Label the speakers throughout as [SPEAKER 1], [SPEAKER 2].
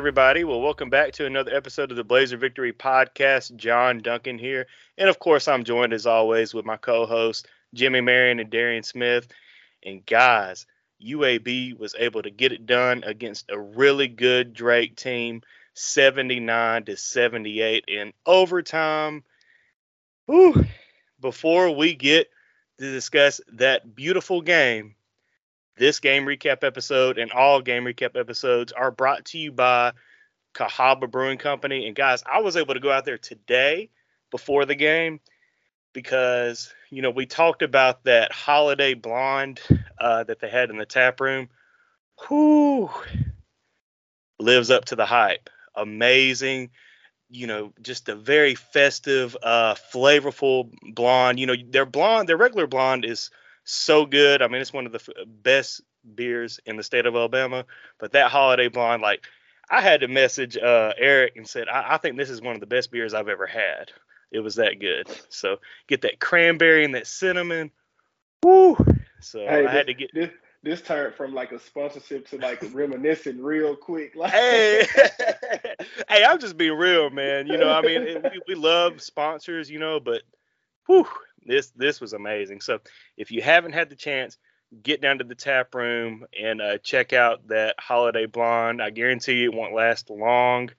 [SPEAKER 1] everybody. Well, welcome back to another episode of the Blazer Victory Podcast. John Duncan here. And of course, I'm joined as always with my co hosts, Jimmy Marion and Darian Smith. And guys, UAB was able to get it done against a really good Drake team, 79 to 78 in overtime. Whew. Before we get to discuss that beautiful game, this game recap episode and all game recap episodes are brought to you by Cahaba Brewing Company. And guys, I was able to go out there today before the game because you know we talked about that holiday blonde uh, that they had in the tap room. Whoo, lives up to the hype. Amazing, you know, just a very festive, uh, flavorful blonde. You know, their blonde, their regular blonde is so good. I mean, it's one of the f- best beers in the state of Alabama. But that holiday blonde, like, I had to message uh, Eric and said, I-, I think this is one of the best beers I've ever had. It was that good. So get that cranberry and that cinnamon. Woo! So hey, I had to get
[SPEAKER 2] this. This turned from like a sponsorship to like reminiscing real quick. Like,
[SPEAKER 1] hey, hey, I'm just being real, man. You know, I mean, it, we, we love sponsors, you know, but whew, this this was amazing. So if you haven't had the chance, get down to the tap room and uh, check out that holiday blonde. I guarantee you it won't last long.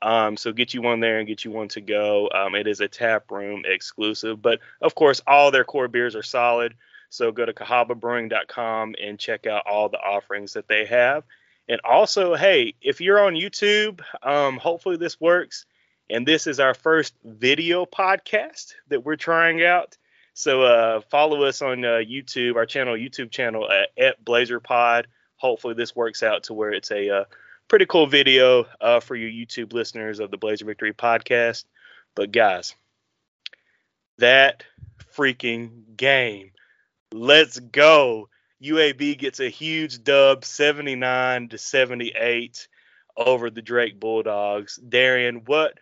[SPEAKER 1] Um, so get you one there and get you one to go. Um, it is a tap room exclusive, but of course all their core beers are solid. So go to cahababrewing.com and check out all the offerings that they have. And also, hey, if you're on YouTube, um, hopefully this works. And this is our first video podcast that we're trying out. So uh, follow us on uh, YouTube, our channel, YouTube channel at, at Blazer Pod. Hopefully this works out to where it's a uh, pretty cool video uh, for you YouTube listeners of the Blazer Victory podcast. But guys, that freaking game. Let's go. UAB gets a huge dub 79 to 78 over the Drake Bulldogs. Darian, what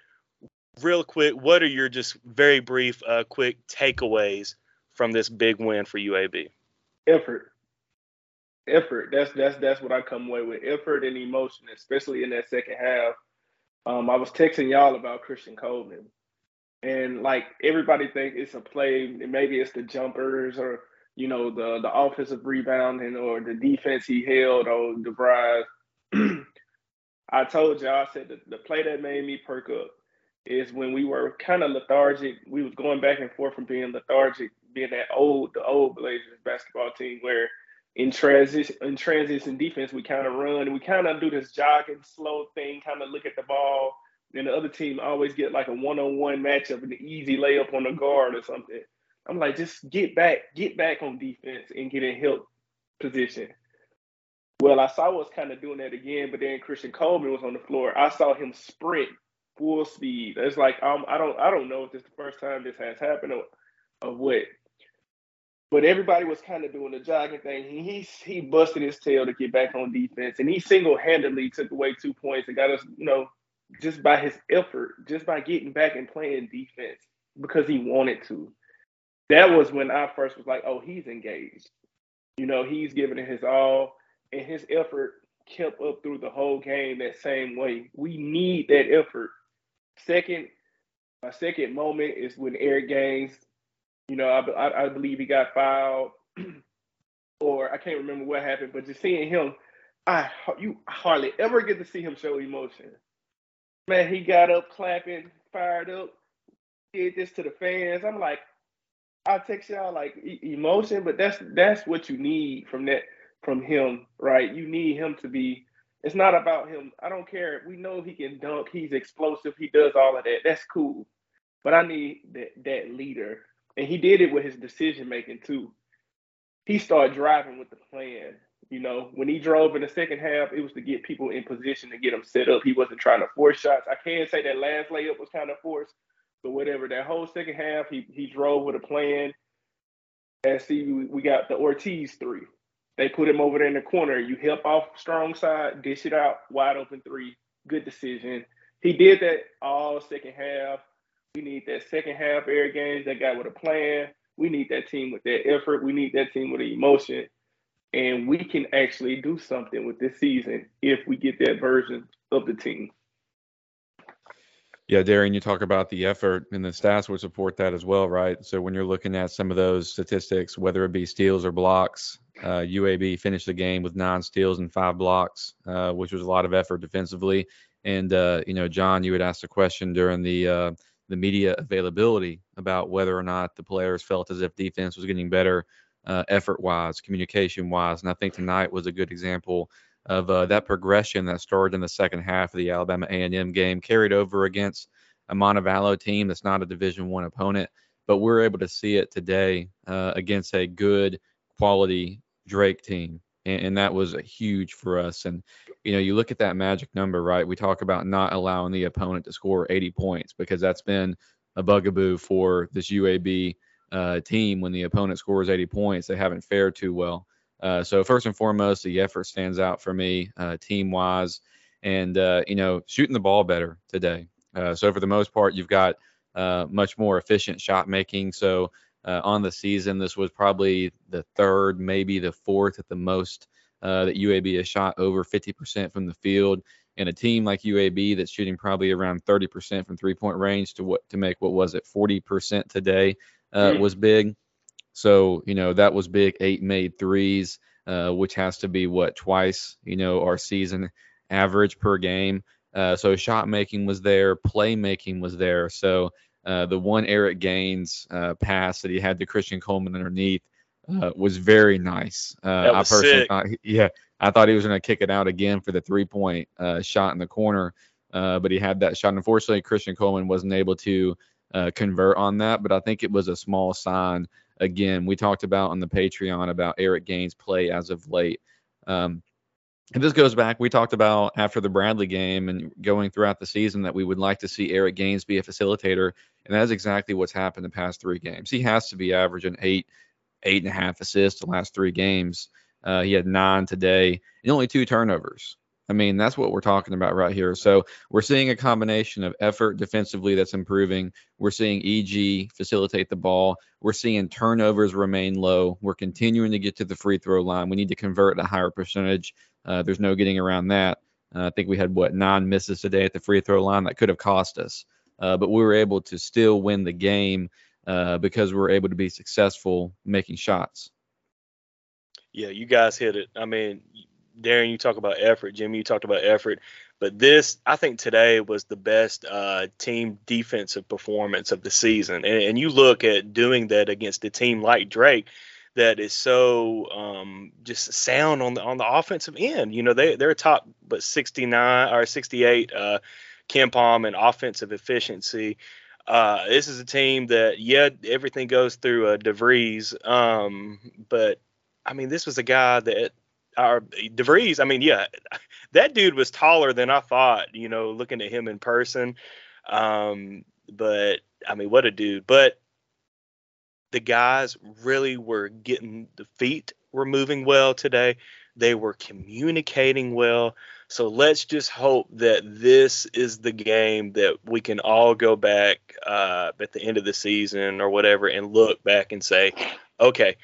[SPEAKER 1] real quick, what are your just very brief, uh, quick takeaways from this big win for UAB?
[SPEAKER 2] Effort, effort. That's that's that's what I come away with. Effort and emotion, especially in that second half. Um, I was texting y'all about Christian Coleman, and like everybody think it's a play. Maybe it's the jumpers or you know the the offensive rebounding or the defense he held or the drive. I told y'all, I said the, the play that made me perk up is when we were kind of lethargic. We was going back and forth from being lethargic, being that old, the old Blazers basketball team where in transition in transition defense we kind of run, we kind of do this jogging slow thing, kind of look at the ball. And the other team always get like a one-on-one matchup and an easy layup on the guard or something. I'm like, just get back, get back on defense and get in help position. Well, I saw us kind of doing that again, but then Christian Coleman was on the floor. I saw him sprint full speed. It's like um, I don't I don't know if this is the first time this has happened or, or what. But everybody was kind of doing the jogging thing. He, he he busted his tail to get back on defense, and he single handedly took away two points and got us, you know, just by his effort, just by getting back and playing defense because he wanted to. That was when I first was like, oh, he's engaged. You know, he's giving it his all, and his effort kept up through the whole game that same way. We need that effort Second, my second moment is when Eric Gaines, you know, I, I, I believe he got fouled, or I can't remember what happened, but just seeing him, I you hardly ever get to see him show emotion. Man, he got up clapping, fired up, did this to the fans. I'm like, I text y'all like emotion, but that's that's what you need from that from him, right? You need him to be it's not about him. I don't care. We know he can dunk. He's explosive. He does all of that. That's cool. But I need that that leader, and he did it with his decision making too. He started driving with the plan. You know, when he drove in the second half, it was to get people in position to get them set up. He wasn't trying to force shots. I can't say that last layup was kind of forced, but whatever. That whole second half, he he drove with a plan. And see, we got the Ortiz three. They put him over there in the corner. You help off strong side, dish it out, wide open three. Good decision. He did that all second half. We need that second half Eric Gaines, that guy with a plan. We need that team with that effort. We need that team with the emotion. and we can actually do something with this season if we get that version of the team.
[SPEAKER 3] Yeah, Darian, you talk about the effort, and the stats would support that as well, right? So when you're looking at some of those statistics, whether it be steals or blocks, uh, UAB finished the game with nine steals and five blocks, uh, which was a lot of effort defensively. And uh, you know, John, you had asked a question during the uh, the media availability about whether or not the players felt as if defense was getting better, uh, effort wise, communication wise. And I think tonight was a good example of uh, that progression that started in the second half of the Alabama A&M game, carried over against a Montevallo team that's not a Division One opponent, but we're able to see it today against a good quality Drake team. And, and that was huge for us. And, you know, you look at that magic number, right? We talk about not allowing the opponent to score 80 points because that's been a bugaboo for this UAB uh, team. When the opponent scores 80 points, they haven't fared too well. Uh, so first and foremost, the effort stands out for me, uh, team wise, and uh, you know shooting the ball better today. Uh, so for the most part, you've got uh, much more efficient shot making. So uh, on the season. This was probably the third, maybe the fourth at the most uh, that UAB has shot over 50% from the field. And a team like UAB that's shooting probably around 30% from three point range to what to make what was it 40% today uh, mm. was big. So you know that was big. Eight made threes, uh, which has to be what twice you know our season average per game. Uh, so shot making was there, play making was there. So uh, the one Eric Gaines uh, pass that he had to Christian Coleman underneath uh, was very nice. Uh, I personally thought, yeah, I thought he was going to kick it out again for the three point uh, shot in the corner, but he had that shot. Unfortunately, Christian Coleman wasn't able to convert on that, but I think it was a small sign. Again, we talked about on the Patreon about Eric Gaines' play as of late. Um, and this goes back, we talked about after the Bradley game and going throughout the season that we would like to see Eric Gaines be a facilitator. And that is exactly what's happened the past three games. He has to be averaging eight, eight and a half assists the last three games. Uh, he had nine today and only two turnovers. I mean, that's what we're talking about right here. So we're seeing a combination of effort defensively that's improving. We're seeing EG facilitate the ball. We're seeing turnovers remain low. We're continuing to get to the free throw line. We need to convert a higher percentage. Uh, there's no getting around that. Uh, I think we had what nine misses today at the free throw line that could have cost us, uh, but we were able to still win the game uh, because we were able to be successful making shots.
[SPEAKER 1] Yeah, you guys hit it. I mean, Darian, you talk about effort. Jimmy, you talked about effort. But this, I think today was the best uh, team defensive performance of the season. And, and, you look at doing that against a team like Drake that is so um, just sound on the on the offensive end. You know, they they're top but 69 or 68 uh, KenPom and offensive efficiency. Uh, this is a team that yeah, everything goes through uh, DeVries, um, but I mean, this was a guy that our DeVries. I mean, yeah, that dude was taller than I thought. You know, looking at him in person, um, but I mean, what a dude. But the guys really were getting the feet were moving well today. They were communicating well. So let's just hope that this is the game that we can all go back uh, at the end of the season or whatever and look back and say, okay,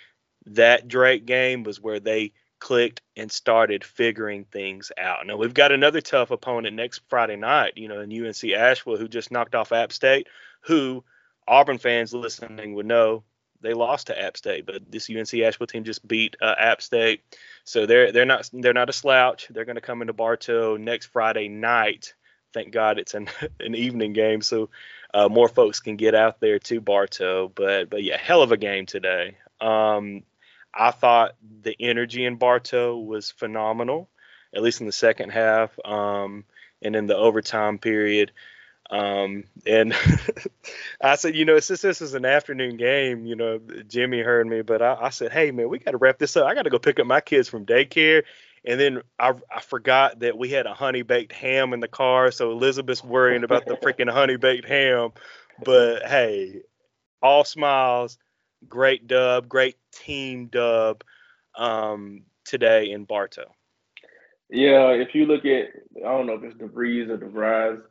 [SPEAKER 1] that Drake game was where they clicked and started figuring things out. Now we've got another tough opponent next Friday night, you know, in UNC Asheville, who just knocked off App State, who Auburn fans listening would know they lost to App State, but this UNC Asheville team just beat uh, App State, so they're they're not they're not a slouch. They're going to come into Bartow next Friday night. Thank God it's an an evening game, so uh, more folks can get out there to Bartow. But but yeah, hell of a game today. Um, I thought the energy in Bartow was phenomenal, at least in the second half, um, and in the overtime period. Um, and I said, you know, since this is an afternoon game, you know, Jimmy heard me, but I, I said, hey, man, we got to wrap this up. I got to go pick up my kids from daycare. And then I, I forgot that we had a honey baked ham in the car. So Elizabeth's worrying about the freaking honey baked ham. But hey, all smiles, great dub, great team dub um, today in Bartow.
[SPEAKER 2] Yeah, if you look at, I don't know if it's DeVries or DeVries,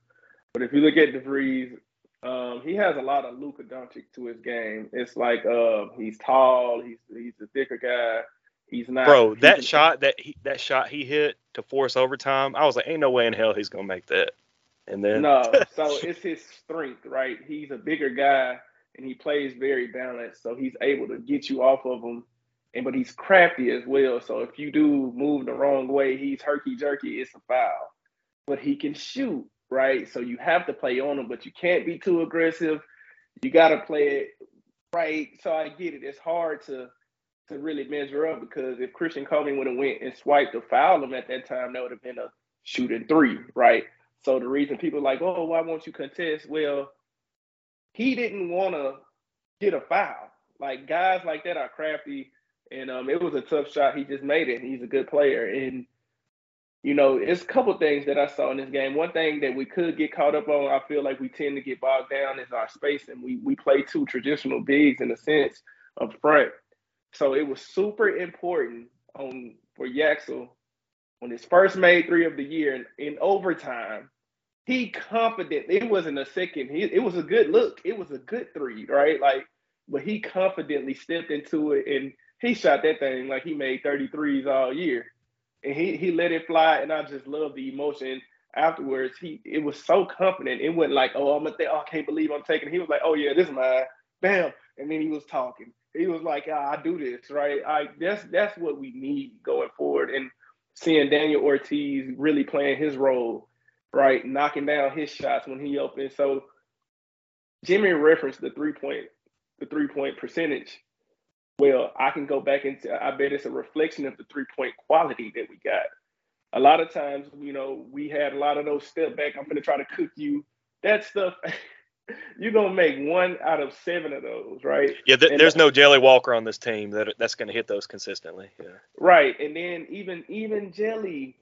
[SPEAKER 2] but if you look at DeVries, um, he has a lot of Luka Doncic to his game. It's like uh, he's tall, he's he's a thicker guy. He's not.
[SPEAKER 1] Bro, that shot that he that shot he hit to force overtime, I was like, ain't no way in hell he's gonna make that. And then
[SPEAKER 2] No, so it's his strength, right? He's a bigger guy and he plays very balanced, so he's able to get you off of him. And but he's crafty as well. So if you do move the wrong way, he's herky jerky, it's a foul. But he can shoot, right? So you have to play on him, but you can't be too aggressive. You gotta play it right. So I get it. It's hard to to really measure up because if Christian Coleman would have went and swiped to foul him at that time, that would have been a shooting three, right? So the reason people like, oh, why won't you contest? Well, he didn't want to get a foul. Like guys like that are crafty, and um, it was a tough shot. He just made it. He's a good player, and you know, it's a couple things that I saw in this game. One thing that we could get caught up on, I feel like we tend to get bogged down, is our space, and we we play two traditional bigs in a sense up front. So it was super important on for Yaxel when his first made three of the year in, in overtime. He confident. It wasn't a second. He, it was a good look. It was a good three, right? Like, but he confidently stepped into it and he shot that thing like he made 33s all year. And he he let it fly. And I just love the emotion afterwards. He it was so confident. It wasn't like, oh, I'm gonna think, oh, I can't believe I'm taking. It. He was like, oh yeah, this is mine. Bam. And then he was talking. He was like, ah, I do this, right? I that's that's what we need going forward. And seeing Daniel Ortiz really playing his role, right, knocking down his shots when he opens. So Jimmy referenced the three point the three point percentage. Well, I can go back into I bet it's a reflection of the three point quality that we got. A lot of times, you know, we had a lot of those step back. I'm gonna try to cook you. That stuff. You're gonna make one out of seven of those, right?
[SPEAKER 1] yeah, th- there's no Jelly Walker on this team that that's gonna hit those consistently. Yeah.
[SPEAKER 2] Right. And then even even Jelly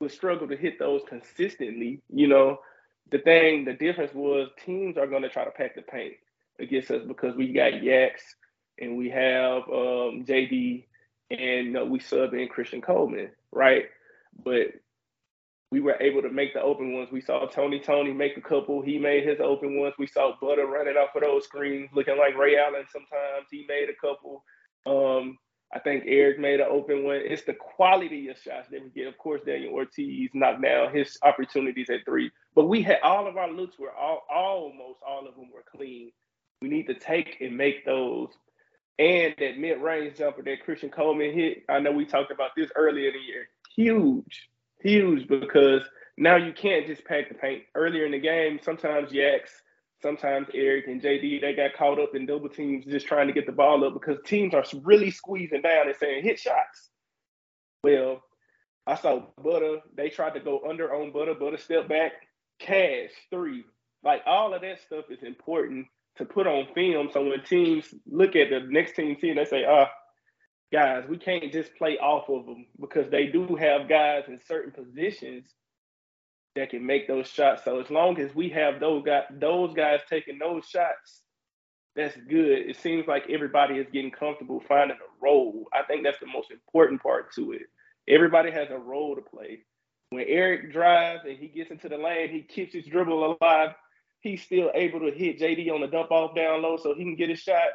[SPEAKER 2] would struggle to hit those consistently. You know, the thing, the difference was teams are going to try to pack the paint against us because we got Yaks and we have um, JD and uh, we sub in Christian Coleman, right? But we were able to make the open ones. We saw Tony Toney make a couple. He made his open ones. We saw Butter running off of those screens, looking like Ray Allen. Sometimes he made a couple. Um, I think Eric made an open one. It's the quality of shots that we get. Of course, Daniel Ortiz knocked down his opportunities at three, but we had all of our looks were all almost all of them were clean. We need to take and make those. And that mid-range jumper that Christian Coleman hit, I know we talked about this earlier in the year. Huge, huge because now you can't just pack the paint. Earlier in the game, sometimes Yaks, sometimes Eric and JD, they got caught up in double teams just trying to get the ball up because teams are really squeezing down and saying hit shots. Well, I saw Butter, they tried to go under on Butter, Butter step back, cash, three. Like all of that stuff is important to put on film. So when teams look at the next team team, they say, ah, guys, we can't just play off of them because they do have guys in certain positions that can make those shots. So as long as we have those guys, those guys taking those shots, that's good. It seems like everybody is getting comfortable finding a role. I think that's the most important part to it. Everybody has a role to play. When Eric drives and he gets into the lane, he keeps his dribble alive. He's still able to hit JD on the dump off down low so he can get a shot.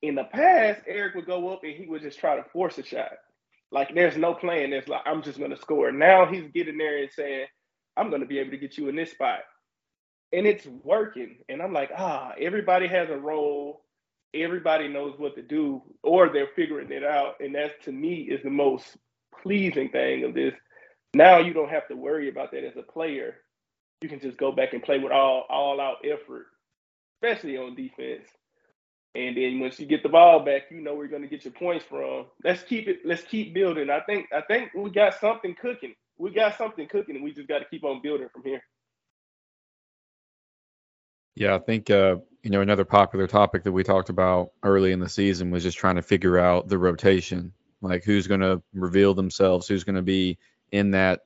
[SPEAKER 2] In the past, Eric would go up and he would just try to force a shot. Like there's no plan. There's like I'm just gonna score. Now he's getting there and saying, I'm gonna be able to get you in this spot. And it's working. And I'm like, ah, everybody has a role. Everybody knows what to do, or they're figuring it out. And that to me is the most pleasing thing of this. Now you don't have to worry about that as a player. You can just go back and play with all all out effort, especially on defense. And then once you get the ball back, you know where you're going to get your points from. Let's keep it. Let's keep building. I think. I think we got something cooking. We got something cooking, and we just got to keep on building from here.
[SPEAKER 3] Yeah, I think uh, you know another popular topic that we talked about early in the season was just trying to figure out the rotation, like who's going to reveal themselves, who's going to be in that,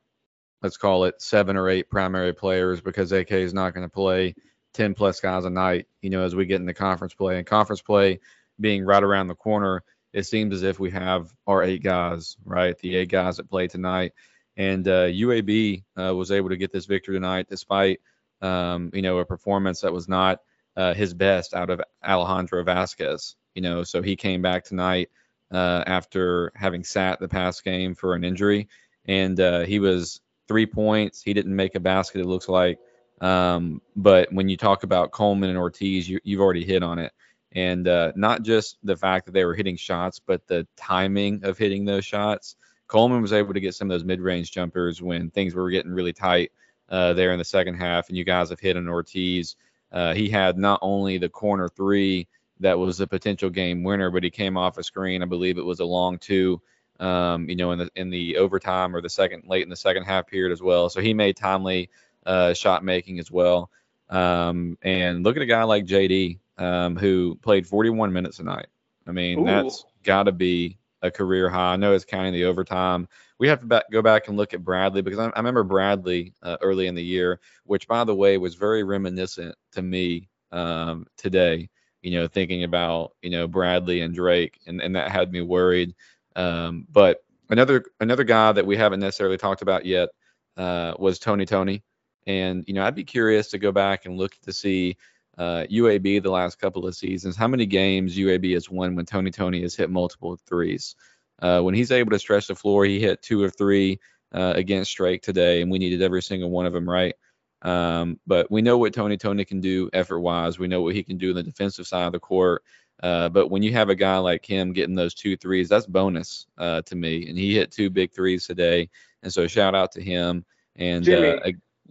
[SPEAKER 3] let's call it seven or eight primary players, because AK is not going to play 10 plus guys a night, you know, as we get into conference play. And conference play being right around the corner, it seems as if we have our eight guys, right? The eight guys that play tonight. And uh, UAB uh, was able to get this victory tonight despite, um, you know, a performance that was not uh, his best out of Alejandro Vasquez, you know, so he came back tonight uh, after having sat the past game for an injury, and uh, he was three points. He didn't make a basket. It looks like. Um, but when you talk about Coleman and Ortiz, you, have already hit on it. And uh, not just the fact that they were hitting shots, but the timing of hitting those shots. Coleman was able to get some of those mid-range jumpers when things were getting really tight uh, there in the second half, and you guys have hit on Ortiz. Uh, he had not only the corner three that was a potential game winner, but he came off a screen. I believe it was a long two, um, you know, in the in the overtime or the second late in the second half period as well. So he made timely uh, shot making as well. Um, and look at a guy like JD um, who played 41 minutes a night. I mean, Ooh. that's got to be a career high. I know it's counting the overtime. We have to back, go back and look at Bradley because I, I remember Bradley uh, early in the year, which by the way was very reminiscent to me um, today. You know, thinking about you know Bradley and Drake, and, and that had me worried. Um, but another another guy that we haven't necessarily talked about yet uh, was Tony Toney, and you know I'd be curious to go back and look to see uh, UAB the last couple of seasons, how many games UAB has won when Tony Toney has hit multiple threes. Uh, when he's able to stretch the floor, he hit two or three uh, against Drake today, and we needed every single one of them right. Um, but we know what Tony Toney can do effort wise. We know what he can do in the defensive side of the court. Uh, but when you have a guy like him getting those two threes, that's bonus uh, to me. And he hit two big threes today. And so shout out to him. And
[SPEAKER 2] Jimmy,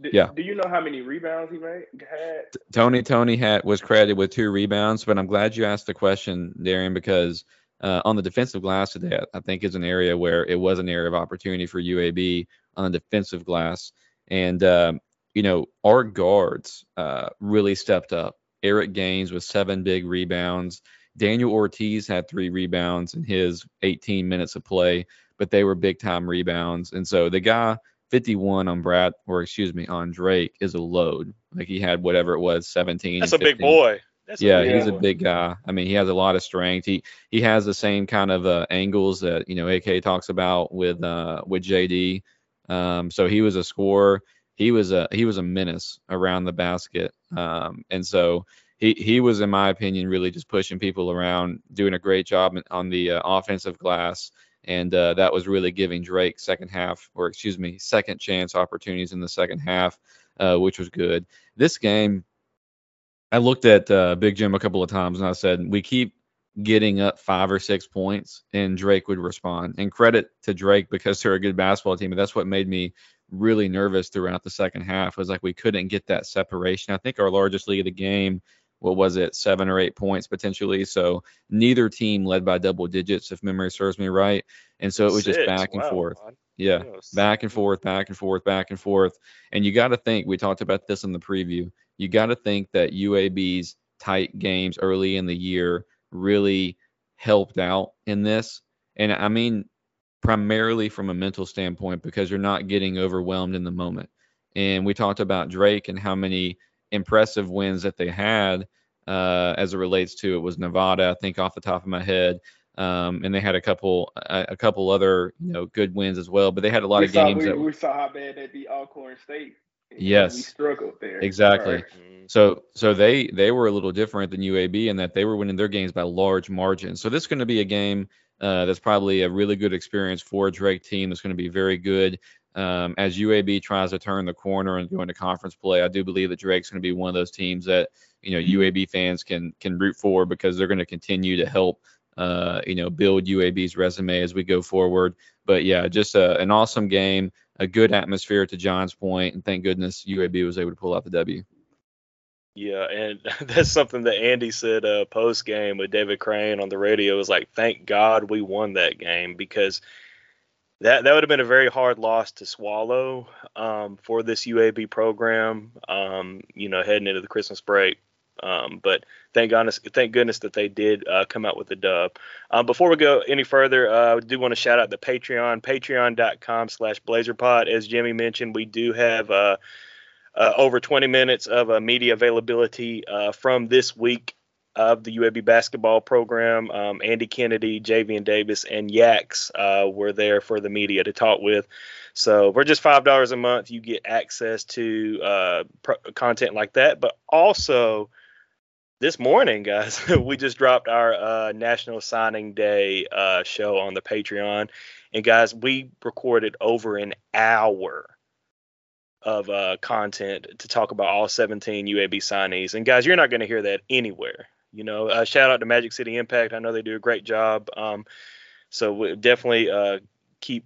[SPEAKER 2] uh, yeah. Do you know how many rebounds he made had?
[SPEAKER 3] Tony Toney had was credited with two rebounds, but I'm glad you asked the question, Darian, because uh, on the defensive glass today, I think is an area where it was an area of opportunity for UAB on the defensive glass, and um, you know our guards uh, really stepped up. Eric Gaines with seven big rebounds. Daniel Ortiz had three rebounds in his 18 minutes of play, but they were big time rebounds, and so the guy 51 on Brad, or excuse me, on Drake is a load. Like he had whatever it was, 17.
[SPEAKER 1] That's a big boy. That's
[SPEAKER 3] yeah, a big he's boy. a big guy. I mean, he has a lot of strength. He he has the same kind of uh, angles that you know AK talks about with uh, with JD. Um, so he was a scorer. He was a he was a menace around the basket. Um, and so he he was, in my opinion, really just pushing people around, doing a great job on the uh, offensive glass and uh, that was really giving Drake second half, or excuse me, second chance opportunities in the second half, uh, which was good. This game, I looked at uh, Big Jim a couple of times and I said, we keep getting up five or six points, and Drake would respond. And credit to Drake because they're a good basketball team, and that's what made me really nervous throughout the second half. Was like we couldn't get that separation. I think our largest lead of the game what was it, seven or eight points potentially. So neither team led by double digits, if memory serves me right. And so it was Six. just back and wow. forth. Yeah, back and forth, back and forth, back and forth. And you got to think, we talked about this in the preview, you got to think that UAB's tight games early in the year really helped out in this. And I mean, primarily from a mental standpoint, because you're not getting overwhelmed in the moment. And we talked about Drake and how many impressive wins that they had uh, as it relates to it was Nevada, I think off the top of my head. Um, and they had a couple a, a, couple other you know good wins as well, but they had a lot
[SPEAKER 2] we
[SPEAKER 3] of games. We,
[SPEAKER 2] that, we saw how bad they beat Alcorn State.
[SPEAKER 3] Yes,
[SPEAKER 2] we struggled there.
[SPEAKER 3] Exactly. Right. So so they they were a little different than UAB in that they were winning their games by large margins. So this is going to be a game uh, that's probably a really good experience for a Drake team. That's going to be very good um, as UAB tries to turn the corner and go into conference play, I do believe that Drake's going to be one of those teams that you know UAB fans can can root for because they're going to continue to help uh, you know build UAB's resume as we go forward. But yeah, just a, an awesome game, a good atmosphere to John's point, and thank goodness UAB was able to pull out the W.
[SPEAKER 1] Yeah, and that's something that Andy said uh, post game with David Crane on the radio. Was like, thank God we won that game because that that would have been a very hard loss to swallow um, for this UAB program. Um, you know, heading into the Christmas break. Um, but thank goodness, thank goodness that they did uh, come out with the dub. Um, before we go any further, uh, I do want to shout out the Patreon, patreon.com slash blazerpod. As Jimmy mentioned, we do have uh, uh over 20 minutes of uh, media availability from this week of the UAB basketball program. Um, Andy Kennedy, Javian Davis, and Yaks uh, were there for the media to talk with. So for just five dollars a month, you get access to uh, pro- content like that, but also this morning, guys, we just dropped our uh, National Signing Day uh, show on the Patreon, and guys, we recorded over an hour of uh, content to talk about all 17 UAB signees. And guys, you're not going to hear that anywhere. You know, uh, shout out to Magic City Impact. I know they do a great job. Um, so definitely uh, keep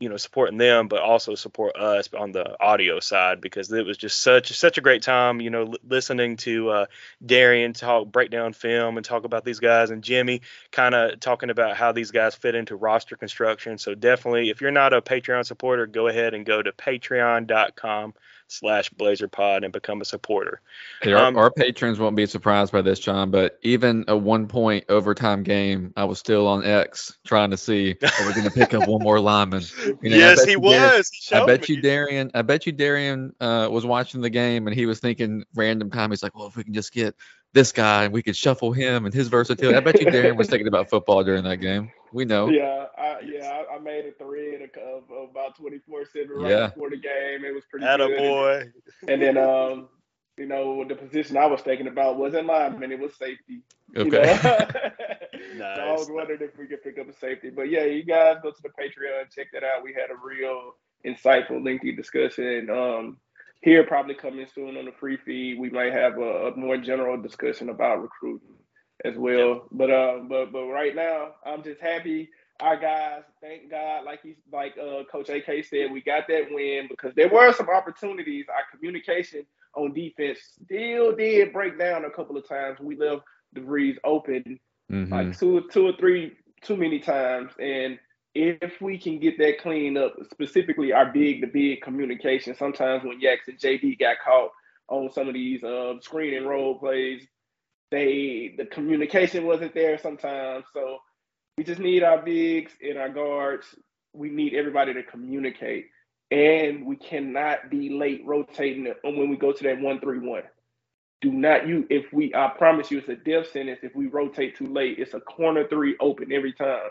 [SPEAKER 1] you know supporting them but also support us on the audio side because it was just such such a great time you know l- listening to uh, Darian talk break down film and talk about these guys and Jimmy kind of talking about how these guys fit into roster construction so definitely if you're not a Patreon supporter go ahead and go to patreon.com slash blazer pod and become a supporter
[SPEAKER 3] Hey, our, um, our, patrons won't be surprised by this, John, but even a one point overtime game, I was still on X trying to see are we going to pick up one more lineman.
[SPEAKER 1] You know, yes, he was.
[SPEAKER 3] He I bet me. you Darian. I bet you Darian uh, was watching the game and he was thinking random comments like, "Well, if we can just get this guy and we could shuffle him and his versatility." I bet you Darian was thinking about football during that game. We know.
[SPEAKER 2] Yeah, I, yeah, I, made a thread of, of about twenty four seven right yeah. before the game. It was pretty Atta good.
[SPEAKER 1] boy.
[SPEAKER 2] And then um, you know, the position I was thinking about wasn't lineman, it was safety.
[SPEAKER 3] Okay.
[SPEAKER 2] nice. so I was wondering if we could pick up a safety. But yeah, you guys go to the Patreon, check that out. We had a real insightful, lengthy discussion. Um, here probably coming soon on the free feed. We might have a, a more general discussion about recruiting as well. Yep. But uh, but but right now, I'm just happy our guys, thank God, like he's like uh, Coach AK said, we got that win because there were some opportunities. Our communication on defense still did break down a couple of times. We left DeVries open mm-hmm. like two, two or three too many times. And if we can get that cleaned up, specifically our big to big communication, sometimes when Yax and JD got caught on some of these uh, screen and roll plays, they the communication wasn't there sometimes. So we just need our bigs and our guards. We need everybody to communicate and we cannot be late rotating when we go to that one three one. Do not you if we I promise you it's a death sentence if we rotate too late. It's a corner three open every time.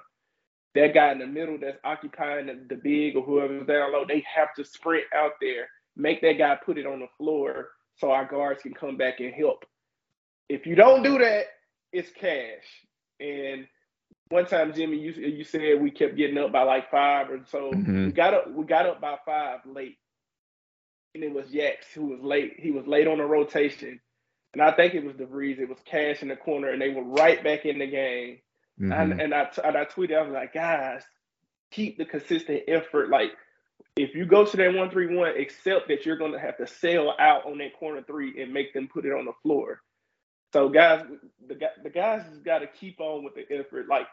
[SPEAKER 2] That guy in the middle that's occupying the, the big or whoever's down low, they have to sprint out there, make that guy put it on the floor so our guards can come back and help. If you don't do that, it's cash. And one time, Jimmy, you you said we kept getting up by like five or so. Mm-hmm. We got up we got up by five late, and it was Yax who was late. He was late on the rotation, and I think it was DeVries. It was Cash in the corner, and they were right back in the game. Mm-hmm. And, and I and I tweeted, I was like, guys, keep the consistent effort. Like, if you go to that one three one, accept that you're going to have to sell out on that corner three and make them put it on the floor. So guys, the the guys just got to keep on with the effort, like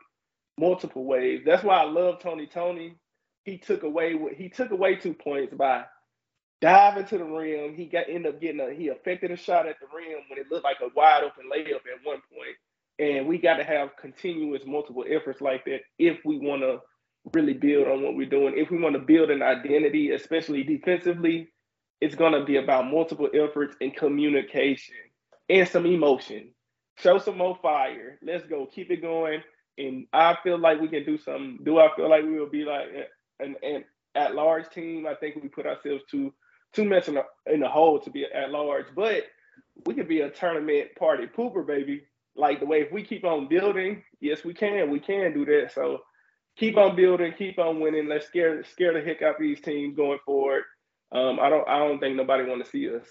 [SPEAKER 2] multiple ways. That's why I love Tony. Tony, he took away what he took away two points by diving to the rim. He got ended up getting a he affected a shot at the rim when it looked like a wide open layup at one point. And we got to have continuous multiple efforts like that if we want to really build on what we're doing. If we want to build an identity, especially defensively, it's going to be about multiple efforts and communication and some emotion. Show some more fire. Let's go. Keep it going. And I feel like we can do something. Do I feel like we will be like an, an at large team? I think we put ourselves too too much in the in the hole to be at large, but we could be a tournament party pooper, baby. Like the way if we keep on building, yes, we can. We can do that. So keep on building, keep on winning. Let's scare scare the heck out these teams going forward. Um, I don't I don't think nobody want to see us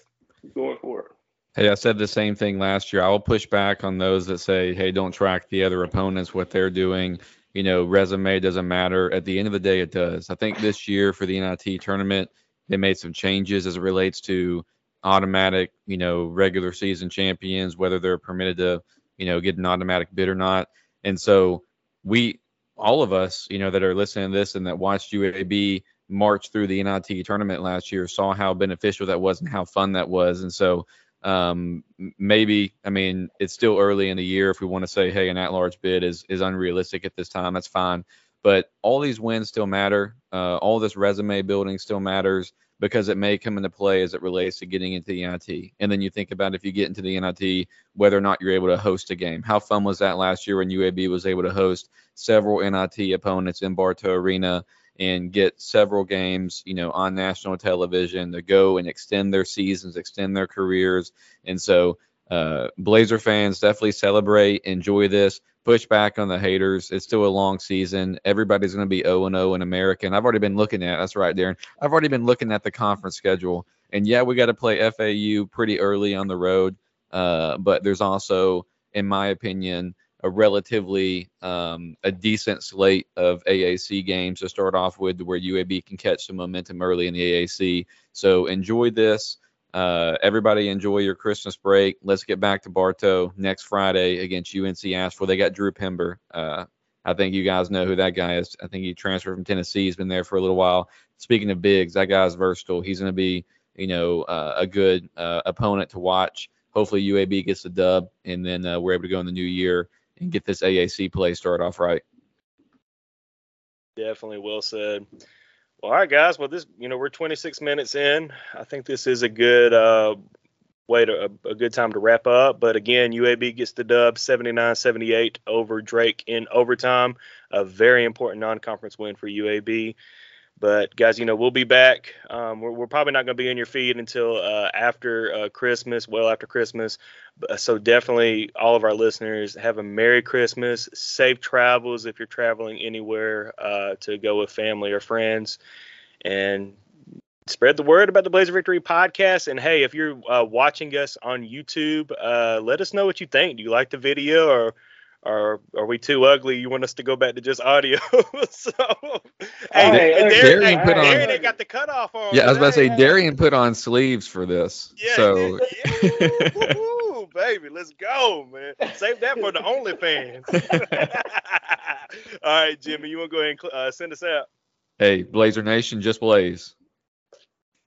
[SPEAKER 2] going forward.
[SPEAKER 3] Hey, I said the same thing last year. I will push back on those that say, hey, don't track the other opponents, what they're doing. You know, resume doesn't matter. At the end of the day, it does. I think this year for the NIT tournament, they made some changes as it relates to automatic, you know, regular season champions, whether they're permitted to, you know, get an automatic bid or not. And so we, all of us, you know, that are listening to this and that watched UAB march through the NIT tournament last year saw how beneficial that was and how fun that was. And so um, maybe, I mean, it's still early in the year. If we want to say, hey, an at-large bid is is unrealistic at this time, that's fine. But all these wins still matter. Uh, all this resume building still matters because it may come into play as it relates to getting into the NIT. And then you think about if you get into the NIT, whether or not you're able to host a game. How fun was that last year when UAB was able to host several NIT opponents in Bartow Arena and get several games, you know, on national television to go and extend their seasons, extend their careers. And so uh, Blazer fans definitely celebrate, enjoy this, push back on the haters. It's still a long season. Everybody's going to be 0 0 in America. And I've already been looking at that's right, Darian. I've already been looking at the conference schedule. And yeah, we got to play FAU pretty early on the road. Uh, but there's also, in my opinion, a relatively um, a decent slate of AAC games to start off with, where UAB can catch some momentum early in the AAC. So enjoy this. Uh, everybody enjoy your Christmas break. Let's get back to Bartow next Friday against UNC Asheville. They got Drew Pember. Uh, I think you guys know who that guy is. I think he transferred from Tennessee. He's been there for a little while. Speaking of bigs, that guy's versatile. He's going to be, you know, uh, a good uh, opponent to watch. Hopefully UAB gets the dub, and then uh, we're able to go in the new year and get this AAC play started off right.
[SPEAKER 1] Definitely well said. Well, all right, guys. Well, this, you know, we're 26 minutes in. I think this is a good uh, way to a, a, good time to wrap up. But again, UAB gets the dub 79-78 over Drake in overtime. A very important non-conference win for UAB. But guys, you know we'll be back. Um, we're, we're, probably not going to be in your feed until uh, after uh, Christmas, well after Christmas. So definitely, all of our listeners have a Merry Christmas, safe travels if you're traveling anywhere uh, to go with family or friends, and spread the word about the Blazer Victory podcast. And hey, if you're uh, watching us on YouTube, uh, let us know what you think. Do you like the video or are are we too ugly? You want us to go back to just audio? so,
[SPEAKER 3] hey, hey, Darian, Darian put on.
[SPEAKER 1] Darian, got the cutoff on.
[SPEAKER 3] Yeah, I was about to say Darian put on sleeves for this. Yeah, so.
[SPEAKER 1] Yeah, baby, let's go, man. Save that for the OnlyFans. All right, Jimmy, you want to go ahead and uh, send us out?
[SPEAKER 3] Hey, Blazer Nation, just blaze.